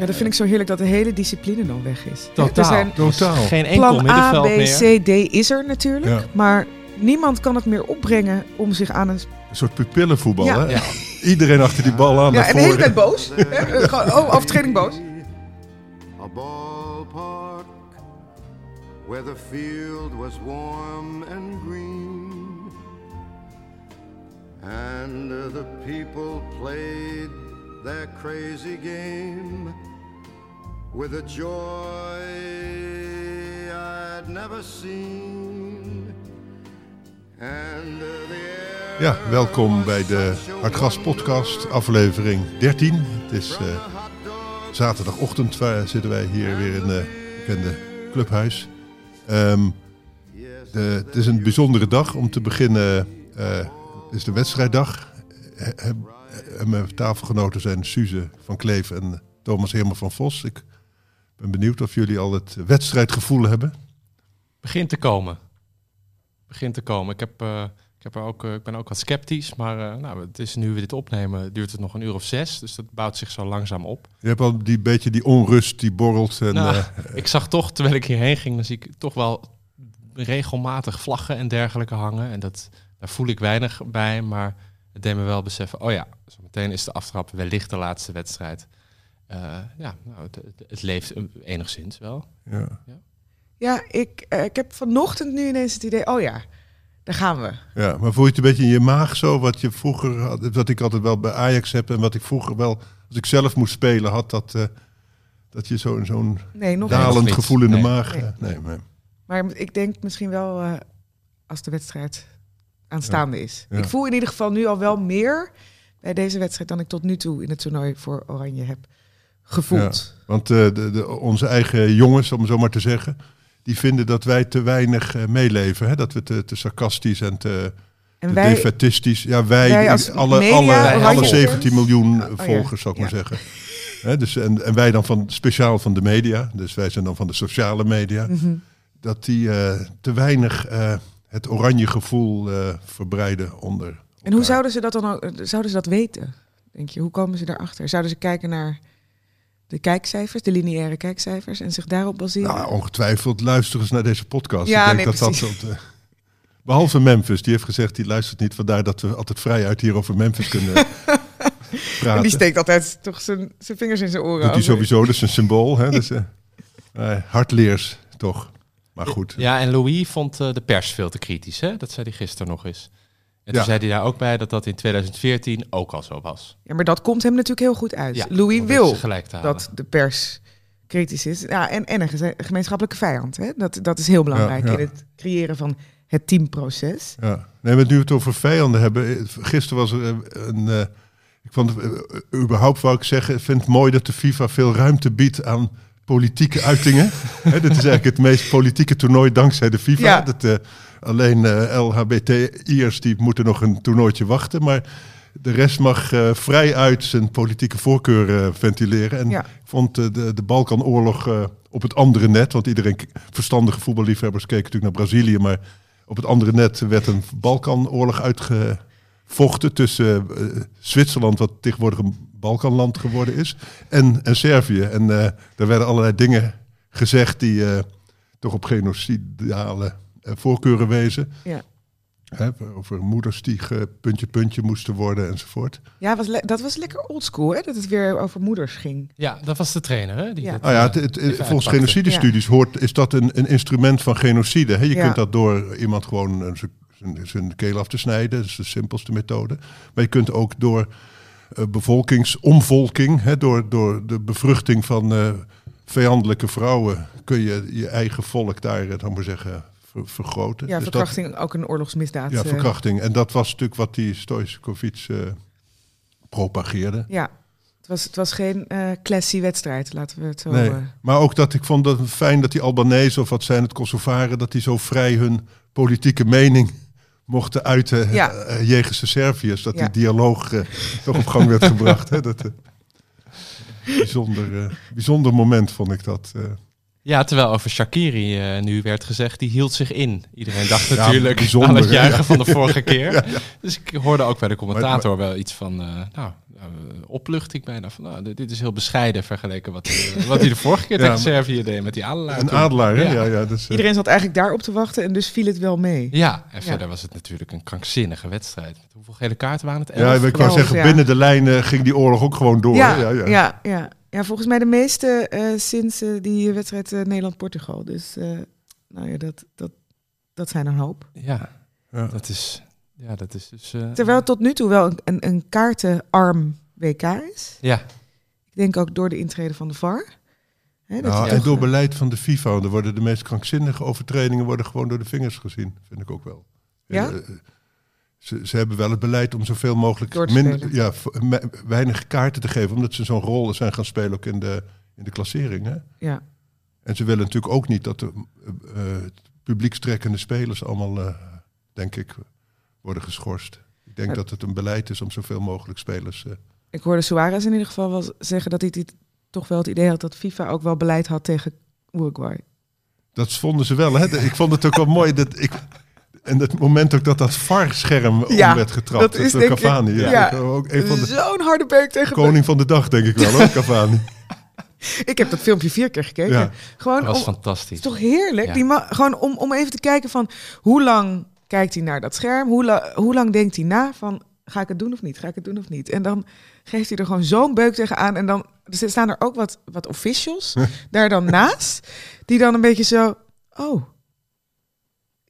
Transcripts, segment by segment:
Ja, dat vind ik zo heerlijk dat de hele discipline dan weg is. Totaal. Er zijn Totaal. Geen enkel plan A, B. C, D is er natuurlijk. Ja. Maar niemand kan het meer opbrengen om zich aan een... Een soort pupillenvoetbal, Ja. hè? Ja. Iedereen achter die bal aan Ja, naar en de hele tijd boos. Hè? Eh, gewoon, oh, overtreding boos. A ballpark where the field was warm and green, and the people played their crazy game with a joy I'd never seen. And uh, the air Ja, welkom bij de Hartgas podcast, aflevering 13. Het is eh, zaterdagochtend, waar zitten wij hier weer in het bekende clubhuis. Ehm, de, het is een bijzondere dag om te beginnen. eh, het is de wedstrijddag. He- he- En mijn tafelgenoten zijn Suze van Kleef en Thomas Herman van Vos. Ik ben benieuwd of jullie al het wedstrijdgevoel hebben. Begint te komen. Begint te komen. Ik, heb, eh, ik, heb er ook, eh, ik ben ook wat sceptisch, maar eh, nou, het is nu we dit opnemen, duurt het nog een uur of zes. Dus dat bouwt zich zo langzaam op. Je hebt al die beetje die onrust die borrelt. En, Nou, ik zag toch, terwijl ik hierheen ging, dan zie ik toch wel regelmatig vlaggen en dergelijke hangen. En dat, daar voel ik weinig bij, maar het deed me wel beseffen, oh ja, zo meteen is de aftrap wellicht de laatste wedstrijd. Eh, ja, nou, het, het, het leeft enigszins wel. ja. Ja, ik, eh, ik heb vanochtend nu ineens het idee... Oh ja, daar gaan we. Ja, maar voel je het een beetje in je maag zo, wat je vroeger had, wat ik altijd wel bij Ajax heb en wat ik vroeger wel, als ik zelf moest spelen, had dat, eh, dat je zo'n zo'n Nee, dalend niet. gevoel in de maag. Nee. Nee, nee. Maar ik denk misschien wel eh, als de wedstrijd aanstaande is. Ja. Ik voel in ieder geval nu al wel meer bij deze wedstrijd dan ik tot nu toe in het toernooi voor Oranje heb gevoeld. Want eh, de, de, onze eigen jongens, om zo maar te zeggen, die vinden dat wij te weinig eh, meeleven. Hè? Dat we te, te sarcastisch en te, En te wij, defetistisch. Ja, wij, wij als alle, media, alle, alle volgers. 17 miljoen Oh, ja. volgers, zou ik maar zeggen. Hè, dus, en, en wij dan van, speciaal van de media, dus wij zijn dan van de sociale media. Mhm. dat die eh, te weinig het oranje gevoel verbreiden onder. En hoe zouden ze dat dan ook, zouden ze dat weten? Denk je, hoe komen ze daarachter? Zouden ze kijken naar de kijkcijfers, de lineaire kijkcijfers en zich daarop baseren? Nou, ongetwijfeld luisteren ze naar deze podcast. Ja, Ik denk nee, dat dat precies. eh, behalve Memphis, die heeft gezegd, die luistert niet. Vandaar dat we altijd vrij uit hier over Memphis kunnen en praten. die steekt altijd toch zijn, zijn vingers in zijn oren. Doet hij over- sowieso, dat is een symbool. Hè? Dus, eh, eh, hardleers, toch. Maar goed. Ja, en Louis vond eh, de pers veel te kritisch. Hè? Dat zei hij gisteren nog eens. En toen Ja. zei hij daar ook bij dat dat in 2014 ook al zo was. Ja, maar dat komt hem natuurlijk heel goed uit. Ja, Louis wil dat de pers kritisch is. Ja, en, en een gemeenschappelijke vijand. Hè? Dat, dat is heel belangrijk Ja, ja. in het creëren van het teamproces. Ja. Nee, maar nu we het over vijanden hebben. eh, Gisteren was er eh, een. eh, ik vond het, eh, überhaupt wou ik zeggen, ik vind het mooi dat de FIFA veel ruimte biedt aan politieke uitingen. Hè, dit is eigenlijk het meest politieke toernooi dankzij de FIFA. Ja. Dat, eh, alleen eh LHBTI'ers die moeten nog een toernooitje wachten. Maar de rest mag eh, vrij uit zijn politieke voorkeur eh, ventileren. En Ja. ik vond de, de Balkanoorlog op het andere net, want iedereen, verstandige voetballiefhebbers, keken natuurlijk naar Brazilië, maar op het andere net werd een Balkanoorlog uitgevochten tussen Zwitserland, wat tegenwoordig een Balkanland geworden is, en, en Servië. En daar werden allerlei dingen gezegd die toch op genocidale voorkeuren wezen. Ja. Hè, over moeders die puntje puntje moesten worden enzovoort. Ja, was dat was lekker oldschool, hè? Dat het weer over moeders ging. Ja, dat was de trainer, hè? Die Ja. Nou ja, eh, het, het- volgens genocidestudies hoort, is dat een, een instrument van genocide. Hè? Je Ja. kunt dat door iemand gewoon eh, zijn- zijn- keel af te snijden. Dat is de simpelste methode. Maar je kunt ook door eh, bevolkingsomvolking, hè, door, door de bevruchting van eh, vijandelijke vrouwen, kun je je eigen volk daar, eh, dan maar zeggen, ver- vergroten. Ja, Dus dat- verkrachting ook een oorlogsmisdaad. ja, eh. verkrachting. En dat was natuurlijk wat die Stoichkovic eh propageerde. Ja, het was, het was geen eh classy wedstrijd, laten we het zo... Nee. Maar ook dat ik vond het fijn dat die Albanese of wat zijn het Kosovaren, dat die zo vrij hun politieke mening mochten uiten Ja. eh, jegens de Serviërs. Dat Ja. die dialoog eh, toch op gang werd gebracht. Hè? Dat, bijzonder, bijzonder moment vond ik dat. Ja, terwijl over Shakiri eh, nu werd gezegd, die hield zich in. Iedereen dacht Ja, natuurlijk bijzonder, aan het juichen Ja. van de vorige keer. Dus ik hoorde ook bij de commentator Maar- wel iets van, eh, nou, eh, opluchting bijna. Van, nou, dit is heel bescheiden vergeleken wat, hij- wat hij de vorige keer Ja, tegen Servië deed met die adelaar. Een toen. adelaar, hè? Ja. Ja, ja, dus, Iedereen zat eigenlijk daarop te wachten en dus viel het wel mee. Ja, en Ja. verder was het natuurlijk een krankzinnige wedstrijd. Hoeveel gele kaarten waren het? ja, ik wou zeggen, ja. binnen de lijnen ging die oorlog ook gewoon door. ja, ja, ja, ja. Volgens mij de meeste eh, sinds eh, die wedstrijd eh, Nederland-Portugal. Dus eh, nou ja, dat, dat, dat zijn een hoop. Ja, Ja. dat is, ja, dat is dus... eh, Terwijl het tot nu toe wel een, een, een kaartenarm WK is. Ja, Ik denk ook door de intrede van de VAR. Hè, dat Nou, en door beleid van de FIFA, er worden de meest krankzinnige overtredingen worden gewoon door de vingers gezien, vind ik ook wel. Ja? Ze, ze hebben wel het beleid om zoveel mogelijk Door te min- spelen. ja, weinig kaarten te geven, omdat ze zo'n rol zijn gaan spelen ook in de, in de klassering. Hè? Ja. En ze willen natuurlijk ook niet dat de eh, publiekstrekkende spelers allemaal, eh, denk ik, worden geschorst. Ik denk Ja. dat het een beleid is om zoveel mogelijk spelers. Ik hoorde Suarez in ieder geval wel zeggen dat hij dit, toch wel het idee had dat FIFA ook wel beleid had tegen Uruguay. Dat vonden ze wel. Hè? Ik vond het ook wel mooi. Dat ik, en het moment ook dat dat VAR-scherm Ja, om werd getrapt. dat is door denk ik- Cavani. ja. Ja. Ook een van de Zo'n harde beuk tegen koning van de dag, denk ik wel, hoor, Cavani. Ik heb dat filmpje vier keer gekeken. Ja. Gewoon dat was om, het fantastisch. is toch heerlijk? Ja. Die ma- gewoon om, om even te kijken van hoe lang kijkt hij naar dat scherm? Hoe, la- hoe lang denkt hij na van ga ik het doen of niet? Ga ik het doen of niet? En dan geeft hij er gewoon zo'n beuk tegenaan. En dan er staan er ook wat, wat officials daar dan naast. Die dan een beetje zo, oh,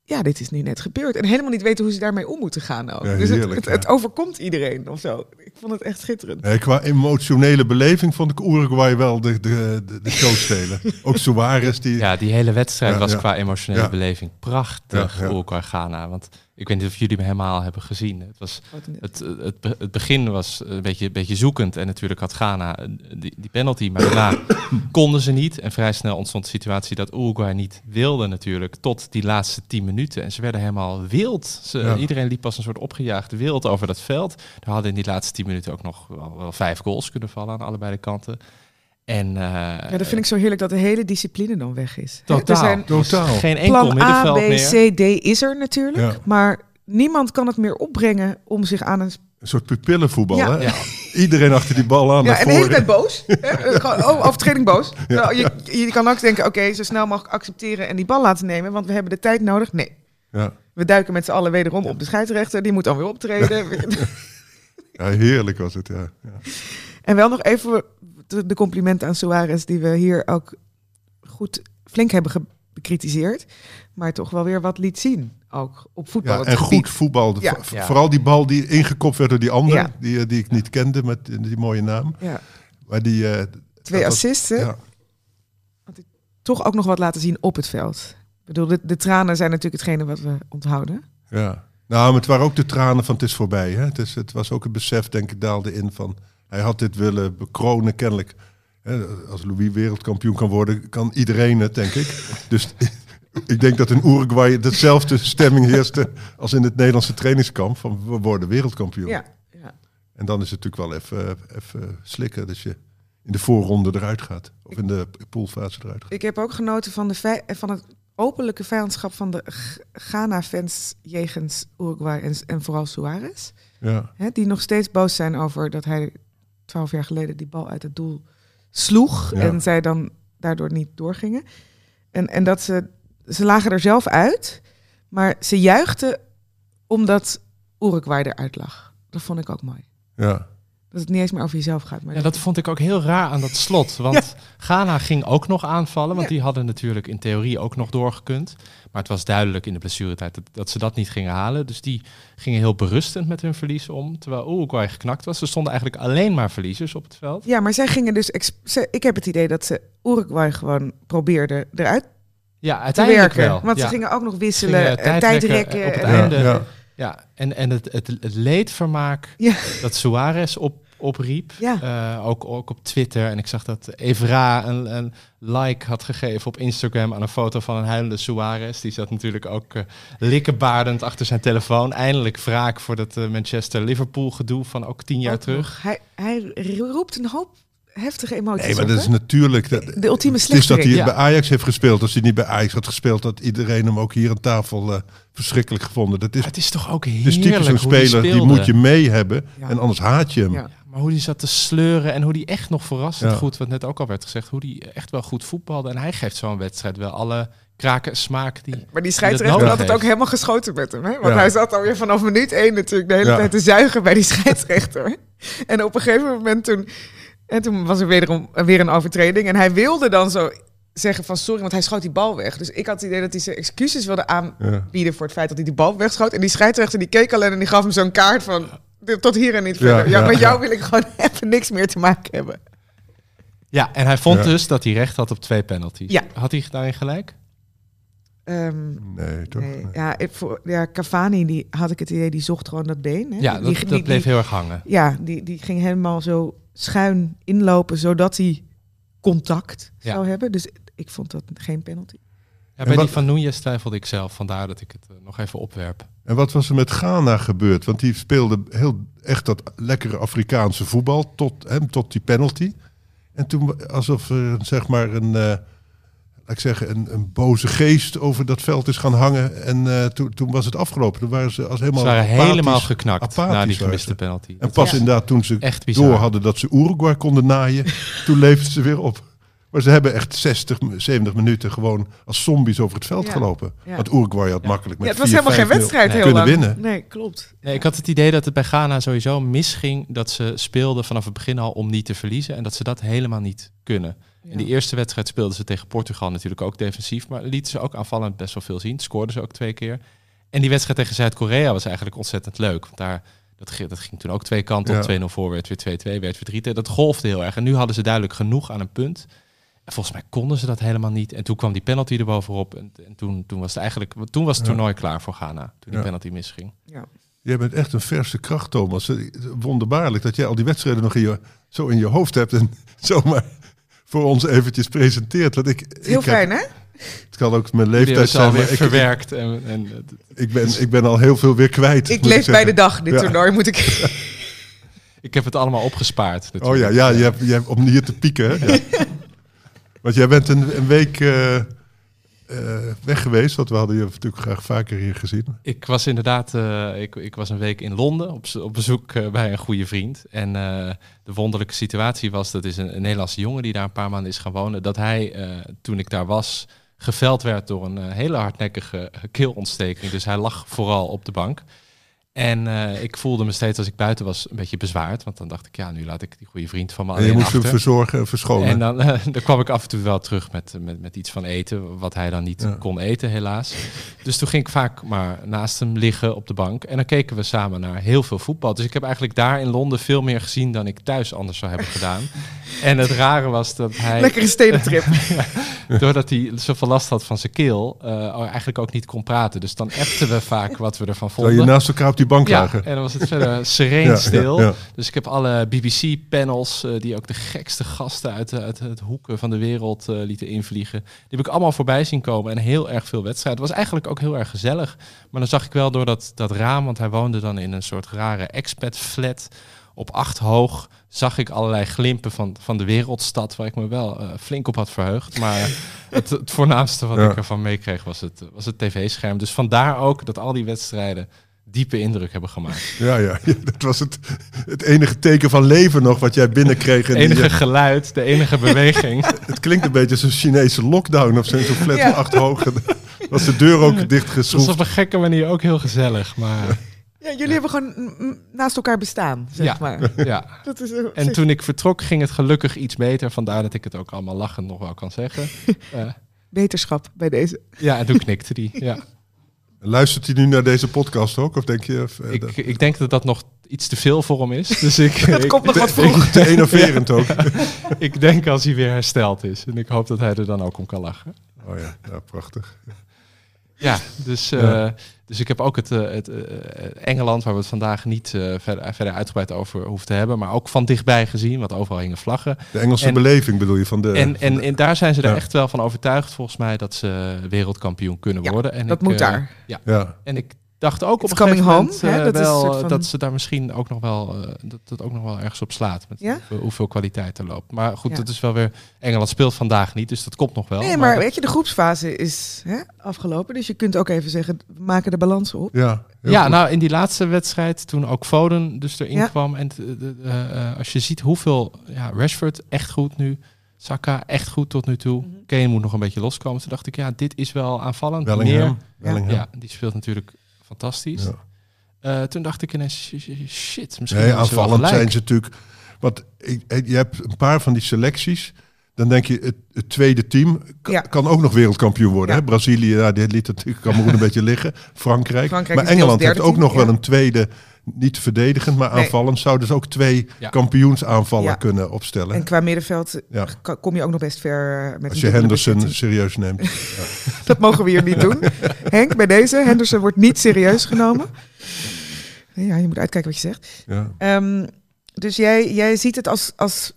ja, dit is nu net gebeurd. En helemaal niet weten hoe ze daarmee om moeten gaan ook. Ja, dus het, heerlijk, het, ja. het overkomt iedereen of zo. Ik vond het echt schitterend. Nee, qua emotionele beleving vond ik Uruguay wel de, de, de, de show spelen. ook Suarez, die... Ja, die hele wedstrijd Ja, was ja. qua emotionele Ja. beleving prachtig, Ja, ja. Uruguay-Ghana. Want ik weet niet of jullie hem helemaal hebben gezien. Het, was, het, het, het begin was een beetje, een beetje zoekend. En natuurlijk had Ghana eh, die, die penalty. Maar daarna konden ze niet. En vrij snel ontstond de situatie dat Uruguay niet wilde natuurlijk. Tot die laatste tien minuten. En ze werden helemaal wild. Ze, Ja. Iedereen liep als een soort opgejaagde wild over dat veld. Er hadden in die laatste tien minuten ook nog wel, wel vijf goals kunnen vallen aan allebei de kanten. En, eh, Ja, dat vind ik zo heerlijk dat de hele discipline dan weg is. Totaal. Er zijn Totaal. Geen enkel plan A, B. C, D is er natuurlijk. Ja. Maar niemand kan het meer opbrengen om zich aan een... Een soort pupillenvoetbal, Ja. hè? Ja. Iedereen achter die bal aan Ja, naar en de hele tijd boos. Hè? Eh, Gewoon, oh, overtreding boos. Nou, je, je kan ook denken, oké, zo snel mogelijk accepteren en die bal laten nemen, want we hebben de tijd nodig. Nee. Ja. We duiken met z'n allen wederom op de scheidsrechter. Die moet dan weer optreden. ja, heerlijk was het, ja. ja. En wel nog even de, complimenten aan Suarez, die we hier ook goed flink hebben bekritiseerd. Maar toch wel weer wat liet zien. Ook op voetbal. Ja, en goed voetbal. Ja. Vooral die bal die ingekopt werd door die ander, Ja. die, eh, die ik niet kende met die mooie naam. Ja. Maar die... eh, Twee hè? ja. toch ook nog wat laten zien op het veld. Ik bedoel, de, de tranen zijn natuurlijk hetgene wat we onthouden. Ja. Nou, maar het waren ook de tranen van het is voorbij. Hè? Het, is, het was ook het besef, denk ik, daalde in van... Hij had dit willen bekronen, kennelijk. Als Louis wereldkampioen kan worden, kan iedereen het, denk ik. Dus ik denk dat in Uruguay dezelfde stemming heerste... als in het Nederlandse trainingskamp van we worden wereldkampioen. Ja. ja. En dan is het natuurlijk wel even, even slikken dat je in de voorronde eruit gaat. Of in de poolfase eruit gaat. Ik heb ook genoten van, de van het openlijke vijandschap van de Ghana-fans jegens Uruguay en, en vooral Suarez. Ja. Hè, die nog steeds boos zijn over dat hij twaalf jaar geleden die bal uit het doel sloeg. Ja. En zij dan daardoor niet doorgingen. En, en dat ze, ze lagen er zelf uit, maar ze juichten omdat Uruguay eruit lag. Dat vond ik ook mooi. Ja. Dat het niet eens meer over jezelf gaat. Maar Ja, dat vond ik ook heel raar aan dat slot. Want Ghana ging ook nog aanvallen. Want Ja. die hadden natuurlijk in theorie ook nog doorgekund. Maar het was duidelijk in de blessuretijd dat, dat ze dat niet gingen halen. Dus die gingen heel berustend met hun verlies om. Terwijl Uruguay geknakt was. Er stonden eigenlijk alleen maar verliezers op het veld. Ja, maar zij gingen dus. ze- ik heb het idee dat ze Uruguay gewoon probeerden eruit Ja, te uiteindelijk werken. wel. Want ja. ze gingen ook nog wisselen, eh, tijdrekken, tijdrekken. op het en- Ja, einde. Ja. En, en het, het, het leedvermaak Ja. dat Suarez op, opriep, Ja. eh, ook, ook op Twitter. En ik zag dat Evra een, een like had gegeven op Instagram aan een foto van een huilende Suarez. Die zat natuurlijk ook eh likkenbaardend achter zijn telefoon. Eindelijk wraak voor dat eh, Manchester-Liverpool gedoe van ook tien jaar ook terug. Hij, hij roept een hoop heftige emoties Nee, maar op, dat is natuurlijk... Dat, De ultieme het is dat hij. Ja. bij Ajax heeft gespeeld. Als hij niet bij Ajax had gespeeld, had iedereen hem ook hier aan tafel eh, verschrikkelijk gevonden. Dat is, Maar het is toch ook is heerlijk typisch een die speler, die moet je mee hebben. Ja. En anders haat je hem. Ja. Maar hoe die zat te sleuren en hoe die echt nog verrassend Ja. goed, wat net ook al werd gezegd, hoe die echt wel goed voetbalde. En hij geeft zo'n wedstrijd wel alle kraken en smaak die... Maar die dat scheidsrechter had het ook helemaal geschoten met hem. Hè? Want Ja. hij zat alweer vanaf minuut één natuurlijk de hele Ja. tijd te zuigen bij die scheidsrechter. en op een gegeven moment toen... En toen was er wederom, weer een overtreding. En hij wilde dan zo zeggen van sorry, want hij schoot die bal weg. Dus ik had het idee dat hij zijn excuses wilde aanbieden voor het feit dat hij die bal wegschoot. En die scheidsrechter die keek alleen en die gaf hem zo'n kaart van tot hier en niet verder. Ja, ja, met jou ja. wil ik gewoon even niks meer te maken hebben. Ja, en hij vond Ja. dus dat hij recht had op twee penalties. Ja. Had hij daarin gelijk? Ehm, Nee, toch? nee, ja, ik, voor, ja, Cavani, die had ik het idee, die zocht gewoon dat been. Hè? Ja, Die- dat, die- dat die- bleef die- heel erg hangen. Ja, die, die ging helemaal zo schuin inlopen, zodat hij contact Ja. zou hebben. Dus ik vond dat geen penalty. Ja, bij wat- die van Núñez twijfelde ik zelf, vandaar dat ik het eh, nog even opwerp. En wat was er met Ghana gebeurd? Want die speelde heel echt dat lekkere Afrikaanse voetbal tot, hem, tot die penalty. En toen alsof er zeg maar een, eh, ik zeggen, een, een boze geest over dat veld is gaan hangen. En eh, toen, toen was het afgelopen. Toen waren ze als helemaal Ze waren apathisch. helemaal geknakt apathisch na die gemiste penalty. En Dat pas was inderdaad toen ze echt bizar. door hadden dat ze Uruguay konden naaien, toen leefden ze weer op. Maar ze hebben echt 60, 70 minuten gewoon als zombies over het veld Ja. gelopen. Ja. Want Uruguay had Ja. makkelijk met Ja, het was 4, helemaal geen 5-0 wedstrijd Nee. heel kunnen lang. winnen. Nee, klopt. Nee, ik had het idee dat het bij Ghana sowieso misging dat ze speelden vanaf het begin al om niet te verliezen en dat ze dat helemaal niet kunnen. In die eerste wedstrijd speelden ze tegen Portugal natuurlijk ook defensief, maar lieten ze ook aanvallend best wel veel zien. Scoorden ze ook twee keer. En die wedstrijd tegen Zuid-Korea was eigenlijk ontzettend leuk. Want daar, dat, ging, dat ging toen ook twee kanten op. Ja. 2-0 voor, werd weer 2-2, werd weer 3-2. Dat golfde heel erg. En nu hadden ze duidelijk genoeg aan een punt. En volgens mij konden ze dat helemaal niet. En toen kwam die penalty er bovenop. En, en toen, toen was het eigenlijk toen was het Ja. toernooi klaar voor Ghana. Toen die Ja. penalty misging. Ja. Jij bent echt een verse kracht, Thomas. Wonderbaarlijk dat jij al die wedstrijden nog in je, zo in je hoofd hebt en zomaar voor ons eventjes presenteert. Want ik, Heel ik heb- fijn, hè? het kan ook mijn leeftijd zijn, alweer maar ik, verwerkt. En, en, ik, ben, ik ben al heel veel weer kwijt. Ik leef bij de dag, dit Ja. toernooi moet ik... ik heb het allemaal opgespaard. Oh ja, natuurlijk. ja je hebt, je hebt, om hier te pieken. Hè? Ja. Want jij bent een, een week eh, eh, weg geweest, want we hadden je natuurlijk graag vaker hier gezien. Ik was inderdaad, eh, ik, ik was een week in Londen op, op bezoek eh, bij een goede vriend. En de wonderlijke situatie was, dat is een, een Nederlandse jongen die daar een paar maanden is gaan wonen, dat hij, toen ik daar was, geveld werd door een hele hardnekkige keelontsteking. Dus hij lag vooral op de bank. En eh, ik voelde me steeds als ik buiten was een beetje bezwaard. Want dan dacht ik, ja, nu laat ik die goede vriend van me En je alleen moest hem achter. verzorgen en verschonen. En dan, eh, dan kwam ik af en toe wel terug met, met, met iets van eten, wat hij dan niet Ja. kon eten, helaas. Dus toen ging ik vaak maar naast hem liggen op de bank. En dan keken we samen naar heel veel voetbal. Dus ik heb eigenlijk daar in Londen veel meer gezien dan ik thuis anders zou hebben gedaan. En het rare was dat hij, Lekkere stedentrip. doordat hij zoveel last had van zijn keel, eh, eigenlijk ook niet kon praten. Dus dan appten we vaak wat we ervan Zou je vonden. naast elkaar op die bank Ja, lagen? en dan was het verder sereen Ja, stil. ja. Dus ik heb alle BBC-panels, eh, die ook de gekste gasten uit het hoeken van de wereld eh, lieten invliegen, die heb ik allemaal voorbij zien komen. En heel erg veel wedstrijden. Het was eigenlijk ook heel erg gezellig. Maar dan zag ik wel door dat, dat raam, want hij woonde dan in een soort rare expat-flat op acht hoog, zag ik allerlei glimpen van, van de wereldstad, waar ik me wel eh, flink op had verheugd. Maar eh, het, het voornaamste wat Ja. ik ervan meekreeg was het, was het tv-scherm. Dus vandaar ook dat al die wedstrijden diepe indruk hebben gemaakt. Ja, ja, ja, dat was het, het enige teken van leven nog wat jij binnenkreeg. En Het enige die- geluid, de enige beweging. het klinkt een beetje als een Chinese lockdown of zo, zo'n flat Ja. van acht hoog. Was de deur ook dicht Het was op een gekke manier ook heel gezellig, maar Ja, jullie hebben gewoon naast elkaar bestaan, zeg Ja. maar. ja. Dat is, eh, En toen ik vertrok ging het gelukkig iets beter, vandaar dat ik het ook allemaal lachend nog wel kan zeggen. Eh, Beterschap bij deze. ja, en toen knikte die. Ja. Luistert hij nu naar deze podcast ook? Of denk je... of, eh, Ik, dat- ik denk dat dat nog iets te veel voor hem is. Dus ik, Dat ik, komt nog wat vroeg. te enerverend ook. ik denk als hij weer hersteld is. En ik hoop dat hij er dan ook om kan lachen. Oh ja, ja prachtig. Ja, dus, eh. Dus ik heb ook het, eh, het eh, Engeland, waar we het vandaag niet eh, verder, verder uitgebreid over hoeven te hebben, maar ook van dichtbij gezien, want overal hingen vlaggen. De Engelse En- beleving bedoel je van de... en, en, en daar zijn ze er echt wel van overtuigd, volgens mij, dat ze wereldkampioen kunnen Ja, worden. En Dat ik, moet eh, daar. Ja, En ik dacht ook op een gegeven coming moment home, hè? eh, Dat wel eh, van- dat ze daar misschien ook nog wel eh, dat dat ook nog wel ergens op slaat met Ja? hoeveel, hoeveel kwaliteit er loopt. Maar goed, Ja. dat is wel weer Engeland speelt vandaag niet, dus dat komt nog wel. Nee, maar weet je, de groepsfase is hè, afgelopen. Dus je kunt ook even zeggen, we maken de balans op. ja. ja, goed. nou in die laatste wedstrijd toen ook Foden dus erin Ja. kwam en t- de- de- eh, als je ziet hoeveel ja, Rashford echt goed nu, Saka echt goed tot nu toe, Mhm. Kane moet nog een beetje loskomen. Toen dacht ik ja, dit is wel aanvallend. Bellingham. Meer, Bellingham. ja, die speelt natuurlijk fantastisch. Ja. Eh, toen dacht ik ineens sh- sh- shit, misschien Nee, aanvallend zijn ze natuurlijk. Want ik, ik- je hebt een paar van die selecties. Dan denk je, het, het tweede team kan, Ja. kan ook nog wereldkampioen worden. Ja. Hè? Brazilië, ja, die liet natuurlijk Cameroen een beetje liggen. Frankrijk. Frankrijk maar Engeland heeft ook nog wel een tweede, niet verdedigend, maar Nee. aanvallend. Zouden dus ook twee Ja. kampioensaanvallen Ja. kunnen opstellen. En qua middenveld Ja. kom je ook nog best ver eh, met Als je Henderson serieus neemt. Dat mogen we hier niet doen. Henk, bij deze, Henderson wordt niet serieus genomen. Ja, je moet uitkijken wat je zegt. Ja. Ehm, dus jij, jij ziet het als, als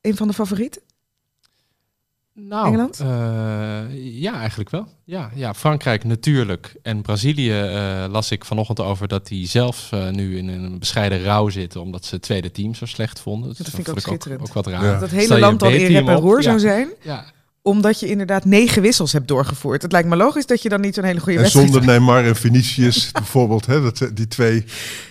een van de favorieten? Nou, Engeland? eh, ja, eigenlijk wel. Ja, ja, Frankrijk natuurlijk. En Brazilië eh, las ik vanochtend over dat die zelf eh, nu in een bescheiden rouw zitten, omdat ze het tweede team zo slecht vonden. Dus Dat vind ik ook schitterend. Ook, wat raar. Ja. Dat hele land dan een in rep en roer ja. zou zijn. Ja, Omdat je inderdaad negen wissels hebt doorgevoerd. Het lijkt me logisch dat je dan niet zo'n hele goede En wedstrijd zonder Neymar en Vinicius bijvoorbeeld. Hè, dat, die twee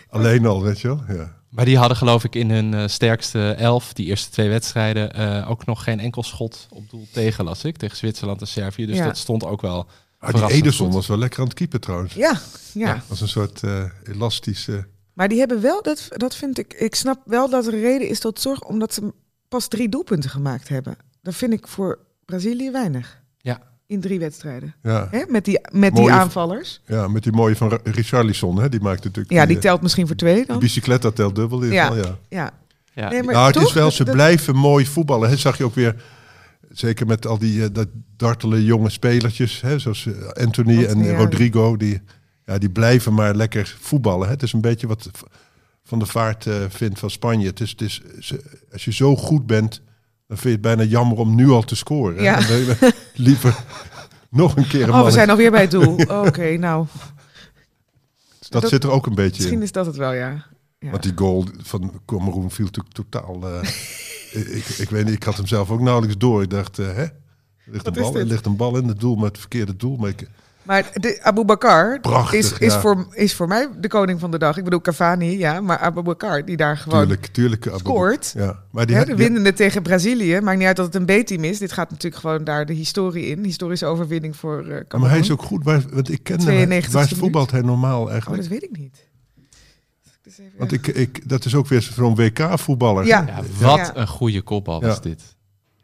alleen al, weet je wel. Ja. Maar die hadden geloof ik in hun eh, sterkste elf, die eerste twee wedstrijden, eh, ook nog geen enkel schot op doel tegen, las ik. Tegen Zwitserland en Servië. Dus Ja. dat stond ook wel Ah, die Ederson goed. was wel lekker aan het keeper trouwens. Ja, ja. Als een soort eh, elastische... Maar die hebben wel, dat, dat vind ik, ik snap wel dat er reden is tot zorg, omdat ze pas drie doelpunten gemaakt hebben. Dat vind ik voor Brazilië weinig. In drie wedstrijden. Ja, Hè? Met, die, met die aanvallers. ja, met die mooie van Richarlison. Hè, die maakt natuurlijk... Ja, die eh, telt misschien voor twee dan. bicicletta telt dubbel in Ja. geval, ja. Ja. Ja, Nee, maar nou, het toch? is wel, ze Dat- blijven mooi voetballen. Hè. Zag je ook weer, zeker met al die eh, dat dartele jonge spelertjes, hè, zoals eh, Anthony en ja. Rodrigo, die, ja, die blijven maar lekker voetballen. Hè. Het is een beetje wat Van de Vaart eh, vindt van Spanje. Het is, het is, ze- als je zo goed bent, dan vind je het bijna jammer om nu al te scoren. Ja. Liever nog een keer een Oh, we zijn alweer bij het doel. Oké, nou, Dat, dat- zit er ook een beetje misschien in. is dat het wel, ja. ja. Want die goal van Cameroen viel natuurlijk totaal... eh, ik, ik weet niet, ik had hem zelf ook nauwelijks door. Ik dacht, eh, hè? Er ligt, Wat een bal, er ligt een bal in het doel, maar het verkeerde doel. Maar ik, Maar de, Abu Bakar Prachtig, is, is, ja. voor, is voor mij de koning van de dag. Ik bedoel Cavani, ja, maar Abu Bakar die daar gewoon tuurlijk, tuurlijk. Abu- scoort. Ja, maar die, Hè, de winnende tegen Brazilië. Maakt niet uit dat het een B-team is. Dit gaat natuurlijk gewoon daar de historie in. Historische overwinning voor eh Ja, maar hij is ook goed. Waar, want ik ken hem. 92e Waar voetbalt hij normaal Oh, eigenlijk? dat weet ik niet. Dus Want ik, ik, dat is ook weer zo'n WK-voetballer. Ja. Ja, wat Ja. een goede kopbal Ja. was dit.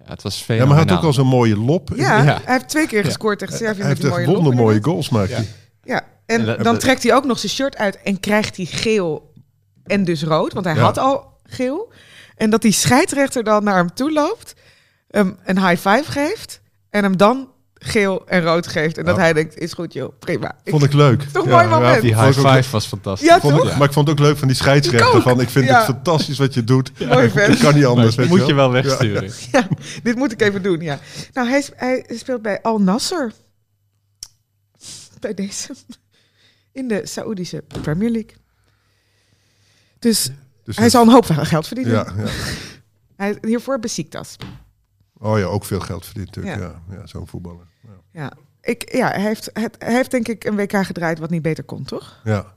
Ja, het was Ja, fenomenaal. maar hij had ook al zo'n mooie lop. ja, Ja. hij heeft twee keer gescoord tegen Servië hij met heeft mooie wondermooie inderdaad. goals maakt Ja. hij. Ja, en En dat- dan trekt hij ook nog zijn shirt uit en krijgt hij geel en dus rood. Want hij Ja. had al geel. En dat die scheidsrechter dan naar hem toe loopt, hem een high five geeft en hem dan geel en rood geeft. En dat Ja. hij denkt, is goed joh, prima. Ik- Vond ik leuk. toch mooi moment? Die vond high five was fantastisch. Ja, Vond ik- toch? Maar ik vond het ook leuk van die scheidsrechter. Van, ik vind Ja. het fantastisch wat je doet. Mooi vent. Kan niet anders. Weet moet je je wel. wegsturen. Ja, dit moet ik even doen, ja. Nou, hij, hij speelt bij Al Nasser. Bij deze. In de Saoedische Premier League. Dus Dus hij zal een hoop geld verdienen. ja, ja. Hij, hiervoor Besiktas. Oh ja, ook veel geld verdient natuurlijk. Ja. Ja, ja, zo'n voetballer. Ja. Ja, ik, ja hij, heeft, het, hij heeft denk ik een WK gedraaid wat niet beter kon, toch? ja.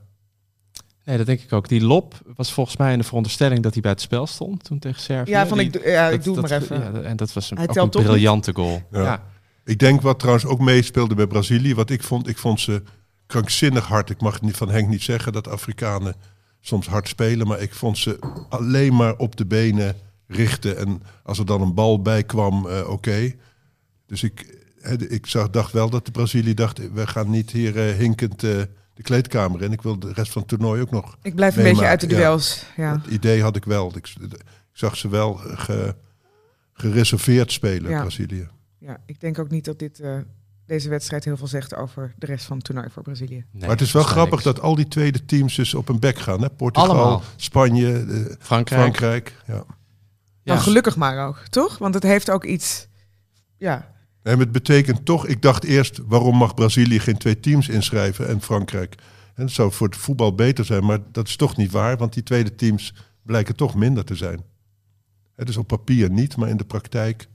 Nee, dat denk ik ook. Die lop was volgens mij in de veronderstelling dat hij bij het spel stond toen tegen Servië. Ja, van Die- ik, doe- ja, ik dat- doe het dat- maar even. Ja, en dat was een, ook niet? briljante goal. Ja. Ja. Ik denk wat trouwens ook meespeelde bij Brazilië, wat ik vond, ik vond ze krankzinnig hard. Ik mag van Henk niet zeggen dat Afrikanen soms hard spelen, maar ik vond ze alleen maar op de benen richten. En als er dan een bal bij kwam, eh, oké. Dus ik, hè, ik zag, dacht wel dat de Brazilië dacht, we gaan niet hier eh, hinkend eh, de kleedkamer in. Ik wil de rest van het toernooi ook nog. Ik blijf een beetje uit de duels. Ja. Dat idee had ik wel. Ik, ik zag ze wel ge- gereserveerd spelen, Ja. Brazilië. ja, ik denk ook niet dat dit, eh, deze wedstrijd heel veel zegt over de rest van het toernooi voor Brazilië. Nee, maar het is wel grappig niks. dat al die tweede teams dus op een bek gaan. Hè? Portugal, Allemaal. Spanje, eh, Frankrijk. Frankrijk. Ja. Ja. Nou, gelukkig maar ook, toch? Want het heeft ook iets... Ja, En het betekent toch, ik dacht eerst, waarom mag Brazilië geen twee teams inschrijven en Frankrijk? En dat zou voor het voetbal beter zijn, maar dat is toch niet waar, want die tweede teams blijken toch minder te zijn. Het is op papier niet, maar in de praktijk.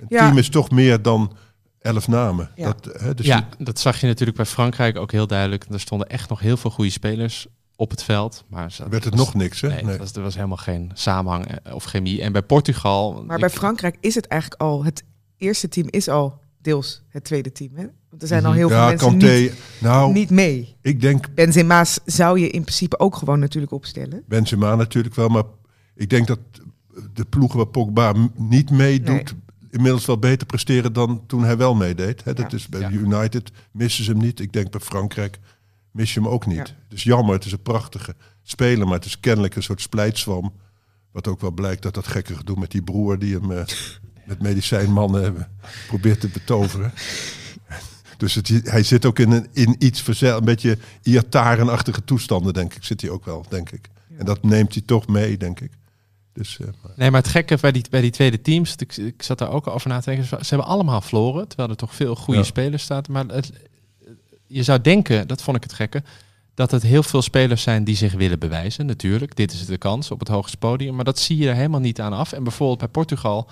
Een Ja. team is toch meer dan elf namen. Ja. Dat, hè, dus ja, dat zag je natuurlijk bij Frankrijk ook heel duidelijk. Er stonden echt nog heel veel goede spelers op het veld. Maar ze- werd het was- nog niks, hè? Nee, Nee. Er, was, er was helemaal geen samenhang eh, of chemie. En bij Portugal... maar bij Frankrijk is het eigenlijk al... Het eerste team is al deels het tweede team, hè? Want er zijn al Mhm. heel veel mensen Kanté. niet, nou, niet mee. ik denk Benzema's zou je in principe ook gewoon natuurlijk opstellen. Benzema natuurlijk wel, maar ik denk dat de ploegen waar Pogba niet meedoet, inmiddels wel beter presteren dan toen hij wel meedeed. Hè, dat Ja. is bij Ja. United missen ze hem niet. Ik denk bij Frankrijk mis je hem ook niet. Ja. Het is jammer, het is een prachtige speler, maar het is kennelijk een soort splijtswam. Wat ook wel blijkt dat dat gekke gedoe met die broer die hem eh, met medicijnmannen probeert te betoveren. Dus het, hij zit ook in, een, in iets verzel, een beetje Iataren-achtige toestanden, denk ik. Zit hij ook wel, denk ik. En dat neemt hij toch mee, denk ik. Dus, eh, maar- Nee, maar het gekke bij die, bij die tweede teams, ik, ik zat daar ook over na te denken, ze hebben allemaal verloren, terwijl er toch veel goede Ja. spelers staan. Maar het, je zou denken, dat vond ik het gekke, dat het heel veel spelers zijn die zich willen bewijzen, natuurlijk. Dit is de kans op het hoogste podium, maar dat zie je er helemaal niet aan af. En bijvoorbeeld bij Portugal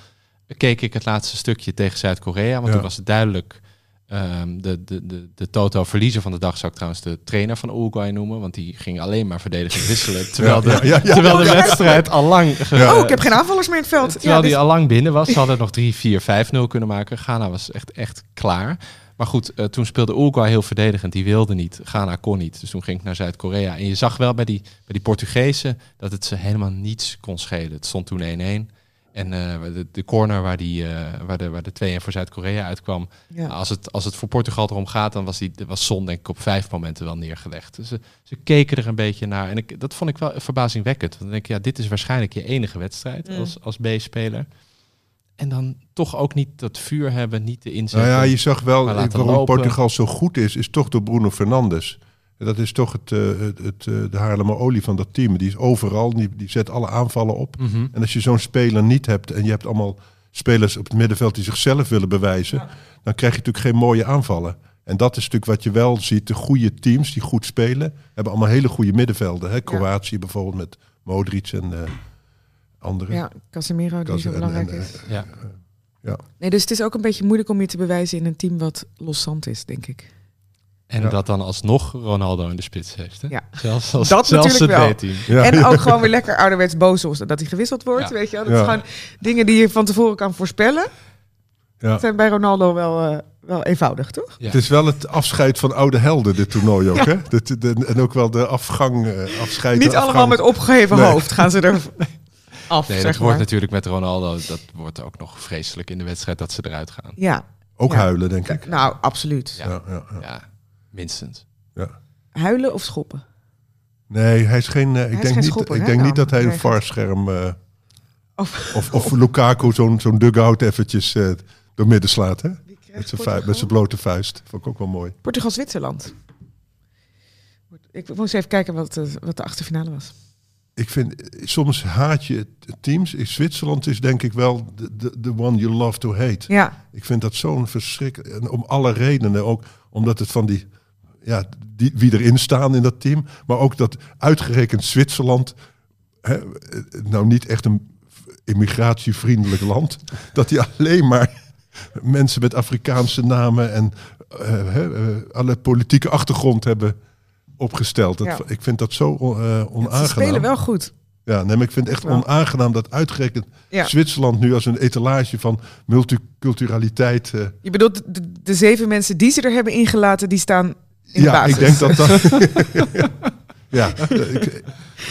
keek ik het laatste stukje tegen Zuid-Korea, want Ja. toen was het duidelijk... ehm, de, de, de, de toto verliezer van de dag zou ik trouwens de trainer van Uruguay noemen, want die ging alleen maar verdedigend wisselen, terwijl de, ja, ja, ja. terwijl de wedstrijd al lang... Oh, ik heb geen aanvallers meer in het veld. Terwijl die dus- al lang binnen was. Ze hadden nog 3, 4, 5, 0 kunnen maken. Ghana was echt, echt klaar. Maar goed, eh, toen speelde Uruguay heel verdedigend. Die wilde niet. Ghana kon niet. Dus toen ging ik naar Zuid-Korea. En je zag wel bij die, bij die Portugezen dat het ze helemaal niets kon schelen. Het stond toen 1-1. En eh, de, de corner waar, die, eh, waar, de, waar de 2-1 voor Zuid-Korea uitkwam. ja. Als, het, als het voor Portugal erom gaat, dan was, die, was Son denk ik op vijf momenten wel neergelegd. Dus ze, ze keken er een beetje naar. En ik, dat vond ik wel verbazingwekkend. Want dan denk ik, ja, dit is waarschijnlijk je enige wedstrijd Mm. als, als B-speler. En dan toch ook niet dat vuur hebben, niet de inzet. Nou ja, je zag wel waarom lopen. Portugal zo goed is, is toch door Bruno Fernandes. En Dat is toch het, eh, het, het, eh, de Haarlemmer olie van dat team. Die is overal, die, die zet alle aanvallen op. Mhm. En als je zo'n speler niet hebt en je hebt allemaal spelers op het middenveld die zichzelf willen bewijzen, dan krijg je natuurlijk geen mooie aanvallen. En dat is natuurlijk wat je wel ziet. De goede teams die goed spelen, hebben allemaal hele goede middenvelden. Hè? Kroatië bijvoorbeeld met Modric en eh anderen. ja, Casemiro, die Cas- zo belangrijk en, is. eh, Ja. Nee, dus het is ook een beetje moeilijk om je te bewijzen in een team wat loszand is, denk ik. En Ja. dat dan alsnog Ronaldo in de spits heeft. Hè? Ja. Zelfs als, Dat zelfs natuurlijk het wel. B-team. Ja, en ja. ook gewoon weer lekker ouderwets boos of dat hij gewisseld wordt, Ja. weet je wel. Dat Ja. is gewoon dingen die je van tevoren kan voorspellen. Ja. zijn bij Ronaldo wel, eh, wel eenvoudig, toch? Ja. Het is wel het afscheid van oude helden, dit toernooi ook. Ja. Hè? De, de- en ook wel de afgang, eh, afscheid. Niet allemaal afgang. met opgeheven Nee. hoofd gaan ze er af, Nee, zeg dat wordt maar. natuurlijk met Ronaldo, dat wordt ook nog vreselijk in de wedstrijd dat ze eruit gaan. Ja, Ook Ja. huilen, denk ik. nou, absoluut. Ja. Ja, ja, ja. Ja, minstens. Huilen of schoppen? Nee, hij is geen. eh, ik is denk, geen niet, schopper, ik denk dan? niet dat hij een Nee, varscherm. eh, Of, of, of Lukaku zo'n zo'n dugout eventjes eh, door midden slaat. Hè? Met zijn vu- met zijn blote vuist. Vond ik ook wel mooi. Portugal-Zwitserland. Ik moest even kijken wat, de- wat de achterfinale was. Ik vind, soms haat je teams. In Zwitserland is denk ik wel de, one you love to hate. Ja, Ik vind dat zo'n verschrik. En om alle redenen. Ook omdat het van die. Ja, die, wie erin staan in dat team. Maar ook dat uitgerekend Zwitserland. Hè, nou, niet echt een immigratievriendelijk land. Dat die alleen maar mensen met Afrikaanse namen. en eh, hè, eh, alle politieke achtergrond hebben opgesteld. Dat, Ja. Ik vind dat zo eh ze onaangenaam. spelen wel goed. Ja, nee, maar ik vind het echt onaangenaam dat uitgerekend Ja. Zwitserland nu als een etalage van multiculturaliteit. eh, Je bedoelt, de, de zeven mensen die ze er hebben ingelaten, die staan in de ja, basis. ik denk dat dat. ja, ik,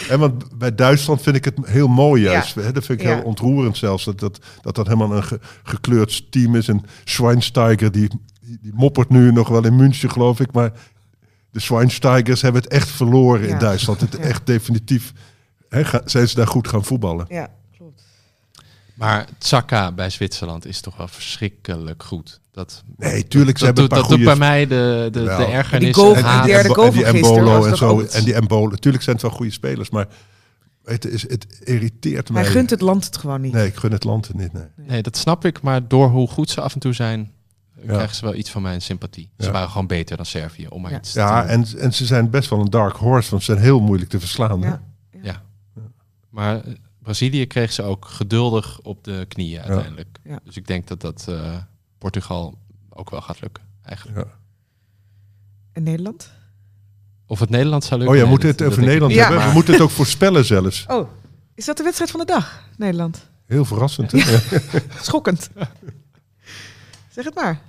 en want bij Duitsland vind ik het heel mooi juist. Hè, dat vind ik heel ontroerend zelfs. Dat dat, dat, dat helemaal een ge- gekleurd team is. En Schweinsteiger, die, die, die moppert nu nog wel in München, geloof ik. Maar de Schweinsteigers hebben het echt verloren Ja. in Duitsland. Het Ja. echt definitief. Hè, ga- zijn ze daar goed gaan voetballen? Ja, klopt. Maar Tsaka bij Zwitserland is toch wel verschrikkelijk goed. Dat, Nee, tuurlijk, ze dat, hebben doet, een paar dat doet bij mij de, de, de ergernis. Die goal en van haat. die derde goal en die Embolo en zo. En die Embolo. Natuurlijk zijn het wel goede spelers, maar je, is, het irriteert mij. Hij gunt het land het gewoon niet. Nee, ik gun het land het niet. Nee. Nee, dat snap ik. Maar door hoe goed ze af en toe zijn, Ja. krijgen ze wel iets van mijn sympathie. Ze Ja. waren gewoon beter dan Servië. Om maar Ja. iets te Ja, en, en ze zijn best wel een dark horse, want ze zijn heel moeilijk te verslaan. Ja. Ja. Maar eh, Brazilië kreeg ze ook geduldig op de knieën uiteindelijk. Ja. Dus ik denk dat dat eh, Portugal ook wel gaat lukken. Eigenlijk. Ja. En Nederland? Of het Nederland zou Oh lukken. ja, we nee, moeten het over ik Nederland hebben. Ja. We moeten het ook voorspellen zelfs. Oh, is dat de wedstrijd van de dag, Nederland? Heel verrassend. Hè? Ja. Schokkend. zeg het maar.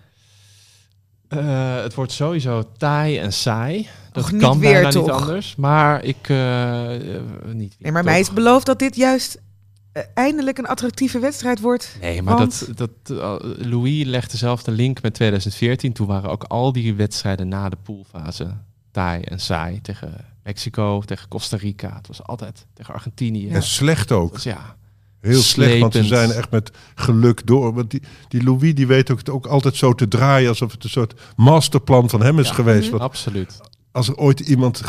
Eh, het wordt sowieso taai en saai. Dat Och, niet kan weer, bijna toch? niet anders. Maar ik... eh, eh, niet Nee, maar toch. mij is beloofd dat dit juist eindelijk een attractieve wedstrijd wordt. Nee, maar Want- dat, dat, Louis legde zelf de link met 2014. Toen waren ook al die wedstrijden na de poolfase taai en saai. Tegen Mexico, tegen Costa Rica. Het was altijd tegen Argentinië. En slecht ook. Dus ja, Heel slecht, want ze zijn echt met geluk door. Want die, die Louis die weet ook, het ook altijd zo te draaien... alsof het een soort masterplan van hem is Ja. geweest. Want absoluut. als er ooit iemand...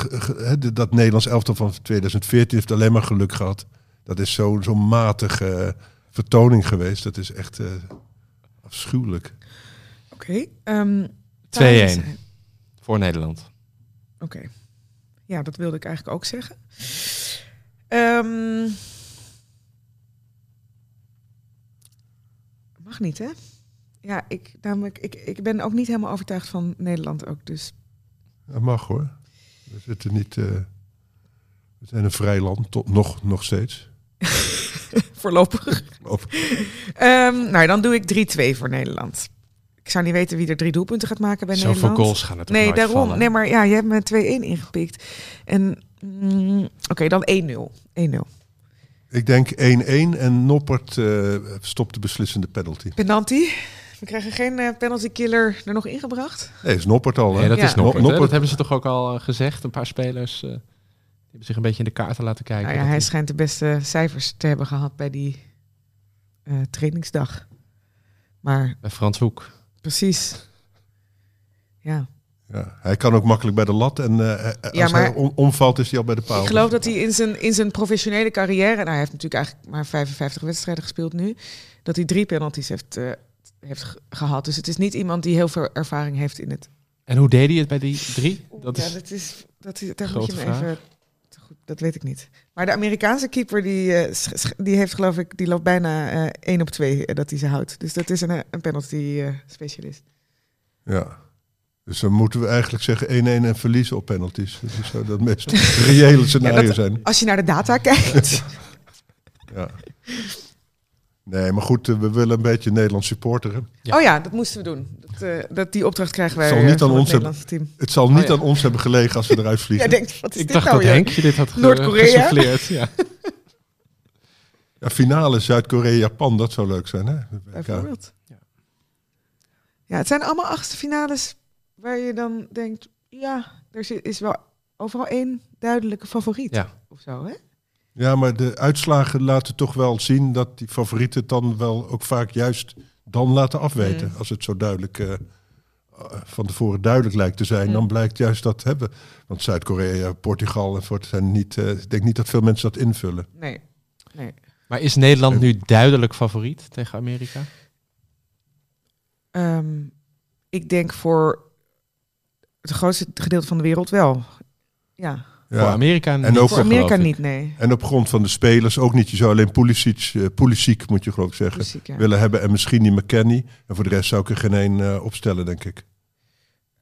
de- dat Nederlands elftal van 2014 heeft alleen maar geluk gehad. Dat is zo'n zo matige eh, vertoning geweest. Dat is echt eh, afschuwelijk. Oké. ehm, 2-1 voor Nederland. Oké. Ja, dat wilde ik eigenlijk ook zeggen. Ehm, mag niet, hè? Ja, ik, namelijk, ik, ik ben ook niet helemaal overtuigd van Nederland ook. Dus Dat mag hoor. We zitten niet... eh, we zijn een vrij land, tot nog, nog steeds. voorlopig. Ehm, nou, dan doe ik 3-2 voor Nederland. Ik zou niet weten wie er drie doelpunten gaat maken bij Zoveel Nederland. goals gaan er toch Nee, nooit daarom. vallen? Nee, maar ja, je hebt me 2-1 ingepikt. En mm, oké, dan 1-0. 1-0. Ik denk 1-1 en Noppert eh, stopt de beslissende penalty. Penalty. We krijgen geen eh, penalty killer er nog ingebracht. Nee, is Noppert al. Hè? Nee, dat Ja. is Noppert. Noppert. Dat hebben ze toch ook al eh, gezegd. Een paar spelers eh, die hebben zich een beetje in de kaarten laten kijken. Nou ja, hij die- schijnt de beste cijfers te hebben gehad bij die eh, trainingsdag. Maar Bij Frans Hoek. precies. Ja. Ja, hij kan ook makkelijk bij de lat. En eh, als Ja, maar- hij om- omvalt, is hij al bij de paal. Ik geloof dat hij in zijn, in zijn professionele carrière... Nou, hij heeft natuurlijk eigenlijk maar 55 wedstrijden gespeeld nu. Dat hij drie penalties heeft, eh, heeft ge- gehad. Dus het is niet iemand die heel veel ervaring heeft in het... En hoe deed hij het bij die drie? Dat ja, is... dat is... Dat, is- daar moet je me even... Goed, dat weet ik niet. Maar de Amerikaanse keeper, die, eh, die heeft geloof ik... Die loopt bijna eh 1 op 2 dat hij ze houdt. Dus dat is een, een penalty eh, specialist. Ja. Dus dan moeten we eigenlijk zeggen 1-1 en verliezen op penalties. Dat zou dat meest reële scenario Ja, dat- zijn. Als je naar de data kijkt... Ja. Nee, maar goed, eh, we willen een beetje Nederland supporteren. Ja. Oh ja, dat moesten we doen. Dat, eh, dat die opdracht krijgen wij Zal eh, niet aan van het ons hebben- Nederlandse team. Het zal niet Oh ja. aan ons hebben gelegen als we eruit vliegen. Denkt, wat is Ik dit dacht nou dat weer? Henkje dit had Noord-Korea? Ja. Ja, finale Zuid-Korea-Japan, dat zou leuk zijn. Hè? Bijvoorbeeld. Ja. Ja, het zijn allemaal achtste finales waar je dan denkt, ja, er is wel overal één duidelijke favoriet. Ja. Of zo, hè? Ja, maar de uitslagen laten toch wel zien dat die favorieten het dan wel ook vaak juist dan laten afweten. Mm. Als het zo duidelijk eh, van tevoren duidelijk lijkt te zijn, Mm. dan blijkt juist dat hebben. Want Zuid-Korea, Portugal en voort zijn niet. eh, ik denk niet dat veel mensen dat invullen. Nee. nee. Maar is Nederland nu duidelijk favoriet tegen Amerika? Ehm, ik denk voor het grootste gedeelte van de wereld wel. Ja, Voor. Amerika En niet, ook voor Amerika ik. niet, nee. En op grond van de spelers ook niet. Je zou alleen Pulisic, eh, Pulisic moet je geloof ik zeggen, ja. willen hebben. En misschien die McKennie. En voor de rest zou ik er geen één eh, opstellen, denk ik.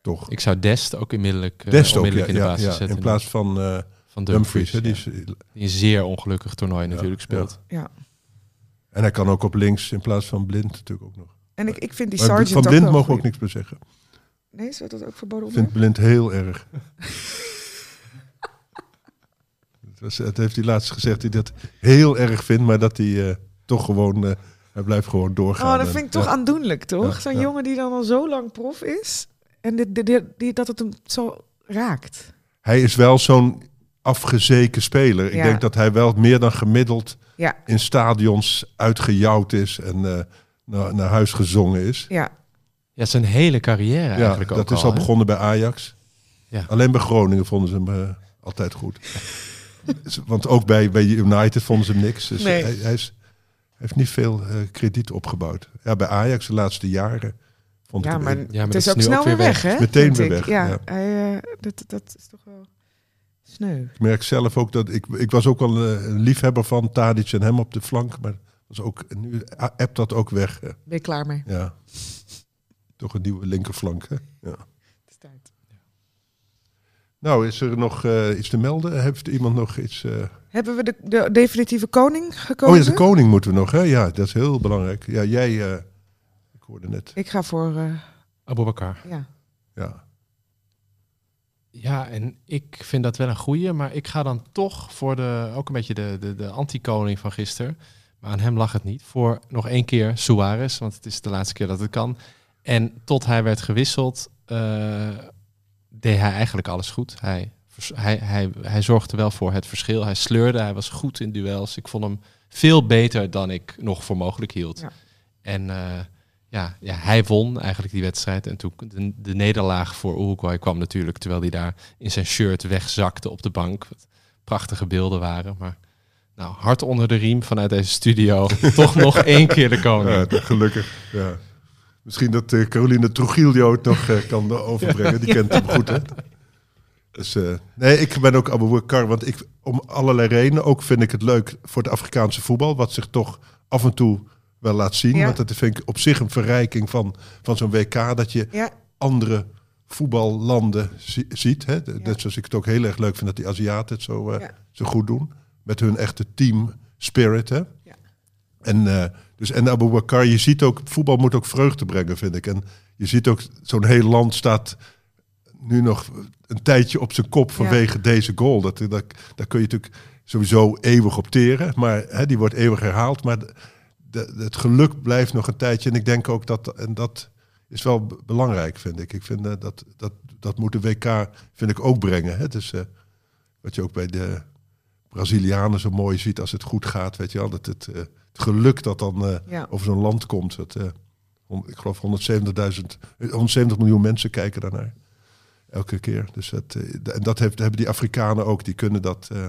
Toch. Ik zou Dest ook onmiddellijk, uh, Dest ook, ja, in de basis ja, zetten. in plaats van... eh, van Dumfries. Dumfries. hè, die ja. is, Die een zeer ongelukkig toernooi natuurlijk speelt. Ja. en hij kan ook op links in plaats van blind natuurlijk ook nog. En ik, ik vind die Sargent van blind mogen we ook niks meer zeggen. Nee, is dat ook verboden Ik vind blind heel erg. het, was, het heeft hij laatst gezegd dat hij dat heel erg vindt, maar dat hij eh, toch gewoon, eh, hij blijft gewoon doorgaan. Oh, dat vind ik toch ja. aandoenlijk, toch? Ja, Zo'n ja. jongen die dan al zo lang prof is. En dit, dit, dit- die, dat het hem zo raakt. Hij is wel zo'n afgezeken speler. Ik denk dat hij wel meer dan gemiddeld in stadions uitgejouwd is en eh, naar, naar huis gezongen is. ja. Ja, zijn hele carrière Ja, eigenlijk ook dat is al begonnen bij Ajax. Ja. Alleen bij Groningen vonden ze hem eh, altijd goed. Want ook bij, bij United vonden ze hem niks. Dus Nee. hij, hij, is, hij heeft niet veel eh, krediet opgebouwd. Ja, bij Ajax de laatste jaren vond Ja, ik maar, hem... Ja, maar het is is ook snel ook weer weg, weg. hè? Meteen weer weg, Ja, ja. Hij, eh, dat, dat is toch wel sneu. Ik merk zelf ook dat ik, ik was ook wel eh, een liefhebber van Tadic en hem op de flank. Maar was ook, nu appt dat ook weg. Ben je klaar mee? Ja. Toch een nieuwe linkerflank. Hè? Ja. Het is tijd. Nou, is er nog eh, iets te melden? Heeft iemand nog iets... eh, Hebben we de, de definitieve koning gekozen? Oh ja, de koning moeten we nog, hè? Ja, dat is heel belangrijk. Ja, jij, eh, ik hoorde net. Ik ga voor, eh, Abubakar. ja. Ja. Ja, en ik vind dat wel een goeie, maar ik ga dan toch voor de, ook een beetje de, de, de anti-koning van gisteren. Maar aan hem lag het niet. Voor nog één keer Suarez, want het is de laatste keer dat het kan. En tot hij werd gewisseld, eh, deed hij eigenlijk alles goed. Hij, hij, hij, hij zorgde wel voor het verschil. Hij sleurde, hij was goed in duels. Ik vond hem veel beter dan ik nog voor mogelijk hield. Ja. En eh, ja, ja, hij won eigenlijk die wedstrijd. En toen de, de nederlaag voor Uruguay kwam natuurlijk, terwijl hij daar in zijn shirt wegzakte op de bank. Wat prachtige beelden waren. Maar nou, hard onder de riem vanuit deze studio. Toch nog één keer de koning. Ja, gelukkig. Ja. Misschien dat eh, Caroline Trujillo het nog eh, kan overbrengen. Die kent hem goed, hè? Dus, eh, nee, ik ben ook Abu Bakar, want ik, om allerlei redenen, ook vind ik het leuk voor het Afrikaanse voetbal, wat zich toch af en toe wel laat zien. Ja. Want dat vind ik op zich een verrijking van, van zo'n WK, dat je Ja, andere voetballanden zi- ziet. Hè? Net zoals ik het ook heel erg leuk vind dat die Aziaten het zo, eh, zo goed doen. Met hun echte team spirit. Hè? En, eh, dus, en Abu Bakar, je ziet ook, voetbal moet ook vreugde brengen, vind ik. En je ziet ook, zo'n heel land staat nu nog een tijdje op zijn kop vanwege deze goal. Dat, dat, daar kun je natuurlijk sowieso eeuwig op teren. Maar hè, die wordt eeuwig herhaald. Maar de, de- het geluk blijft nog een tijdje. En ik denk ook dat, en dat is wel belangrijk, vind ik. Ik vind eh, dat, dat, dat moet de WK, vind ik, ook brengen. Hè? Dus, eh, wat je ook bij de Brazilianen zo mooi ziet als het goed gaat. Weet je wel, dat het, het geluk dat dan eh, Ja. over zo'n land komt. Dat, eh, ik geloof 170.000, eh, 170 miljoen mensen kijken daarnaar. Elke keer. Dus dat, eh, en dat heeft, hebben die Afrikanen ook. Die kunnen dat. eh,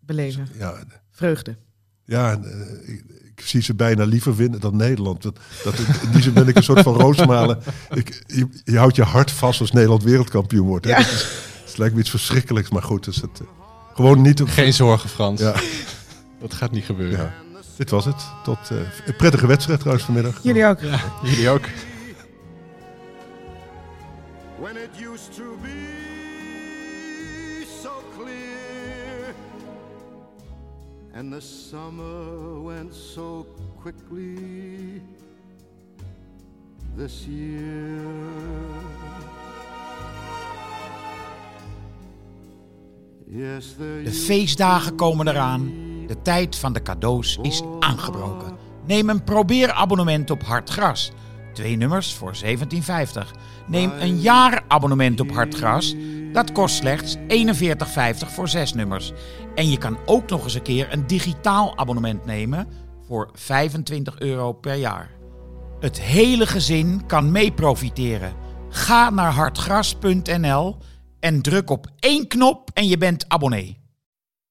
beleven. ja, Vreugde. ja, eh, ik, ik zie ze bijna liever winnen dan Nederland. Dat, dat, in die zin ben ik een soort van roosmalen. Ik, je, je houdt je hart vast als Nederland wereldkampioen wordt. hè. Ja. Dat is, het lijkt me iets verschrikkelijks, maar goed. Dus het, eh, gewoon niet... op- Geen zorgen, Frans. Ja, Dat gaat niet gebeuren. ja, dit was het. Tot eh, een prettige wedstrijd trouwens vanmiddag. Jullie ook. Jullie ook. when it used to be so clear and the summer went so quickly this year De feestdagen komen eraan. De tijd van de cadeaus is aangebroken. Neem een probeerabonnement op Hartgras. Twee nummers voor 17,50. Neem een jaarabonnement op Hartgras. Dat kost slechts 41,50 voor zes nummers. En je kan ook nog eens een keer een digitaal abonnement nemen voor 25 euro per jaar. Het hele gezin kan mee profiteren. Ga naar hartgras.nl en druk op één knop en je bent abonnee.